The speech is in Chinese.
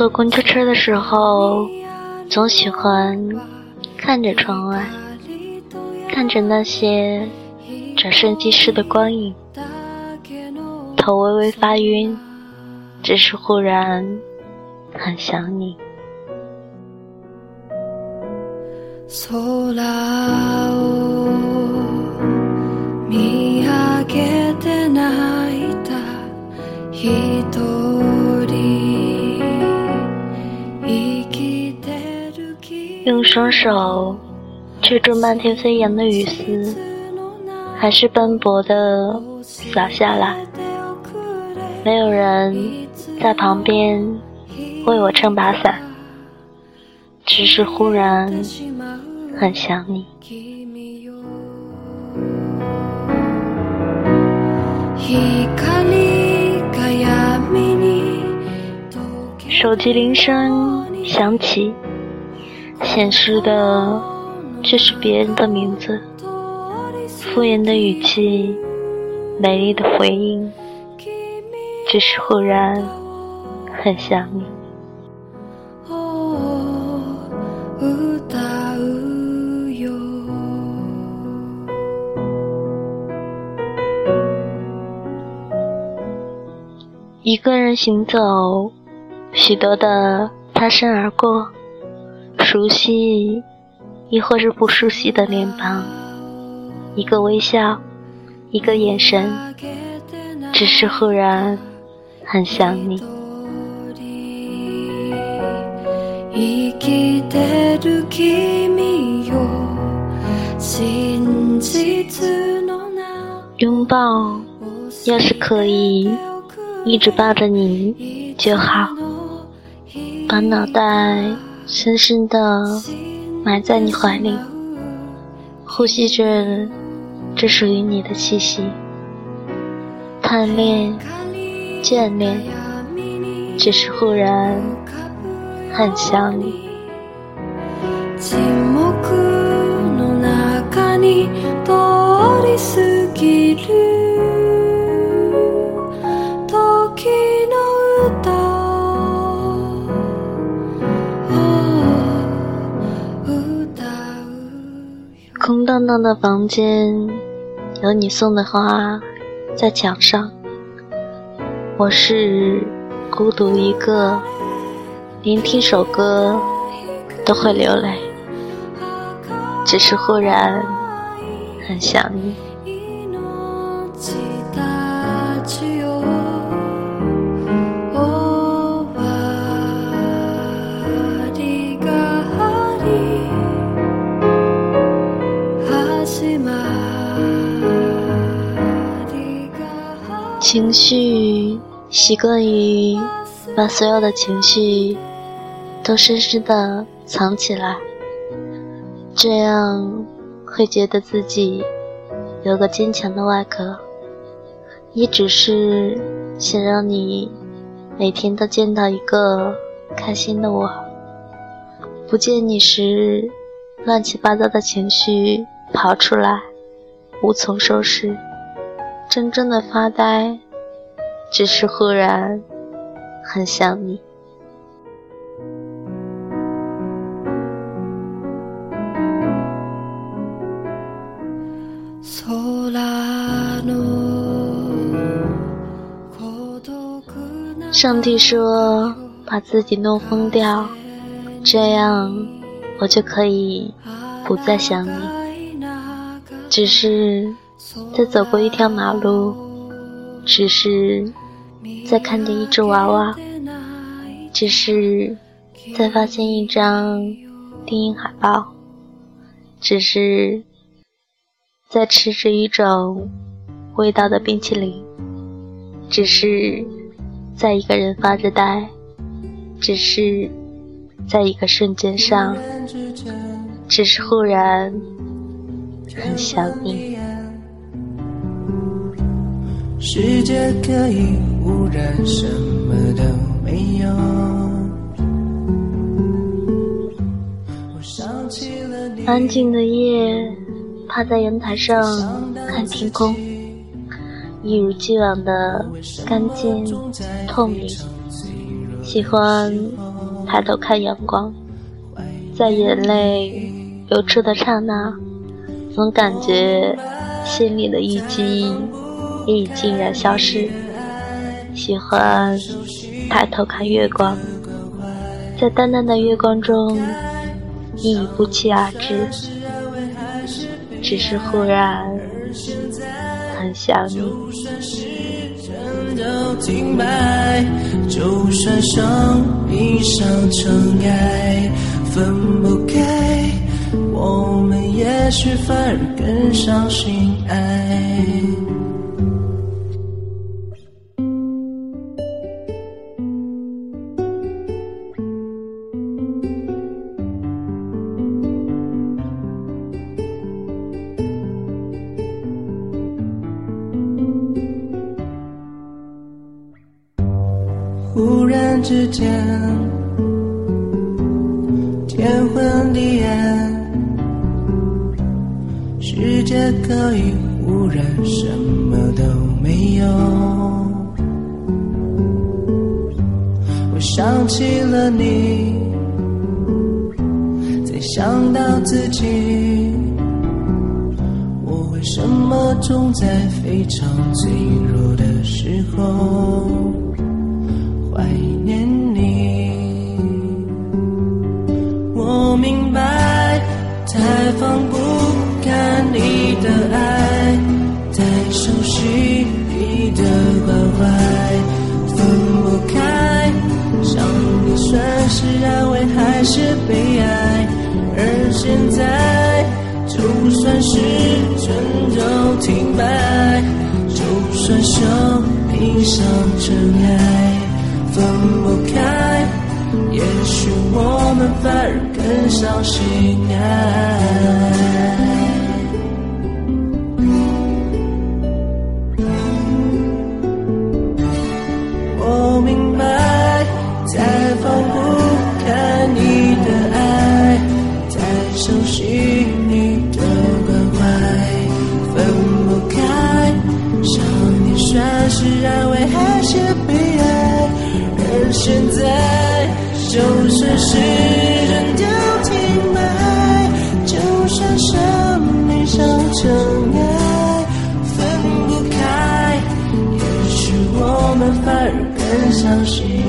坐公交车的时候，总喜欢看着窗外，看着那些转瞬即逝的光影，头微微发晕，只是忽然很想你。用双手遮住漫天飞扬的雨丝，还是斑驳的洒下来。没有人在旁边为我撑把伞，只是忽然很想你。手机铃声响起。显示的却是别人的名字，敷衍的语气，美丽的回应，只是忽然很想你。一个人行走，许多的擦身而过。熟悉，亦或是不熟悉的脸庞，一个微笑，一个眼神，只是忽然很想你。拥抱，要是可以一直抱着你就好，把脑袋。深深的埋在你怀里，呼吸着这属于你的气息。贪恋、眷恋，只是忽然很想你。空空荡的房间，有你送的花在墙上。我是孤独一个，连听首歌都会流泪，只是忽然很想你。情绪习惯于把所有的情绪都深深的藏起来，这样会觉得自己有个坚强的外壳，也只是想让你每天都见到一个开心的我。不见你时，乱七八糟的情绪跑出来，无从收拾。真正的发呆，只是忽然很想你。上帝说：“把自己弄疯掉，这样我就可以不再想你。”只是。在走过一条马路，只是在看见一只娃娃，只是在发现一张电影海报，只是在吃着一种味道的冰淇淋，只是在一个人发着呆，只是在一个瞬间上，只是忽然很想你。世界可以忽然什么都没有。安静的夜，趴在阳台上看天空，一如既往的干净透明。喜欢抬头看阳光，在眼泪流出的刹那，总感觉心里的淤积也已竟然消失。喜欢抬头看月光，在淡淡的月光中，你已不期而至，只是忽然很想你。都停摆，就算生命上尘埃，分不开，我们也许反而更相信爱。之间，天昏地暗，世界可以忽然什么都没有。我想起了你，再想到自己，我为什么总在非常脆弱的时候？怀念你，我明白，太放不开你的爱，太熟悉你的关怀，分不开，想你算是安慰还是悲哀？而现在，就算时针都停摆，就算生命像尘埃。分不开，也许我们反而更相信爱。尘埃，分不开，也许我们反而更相信。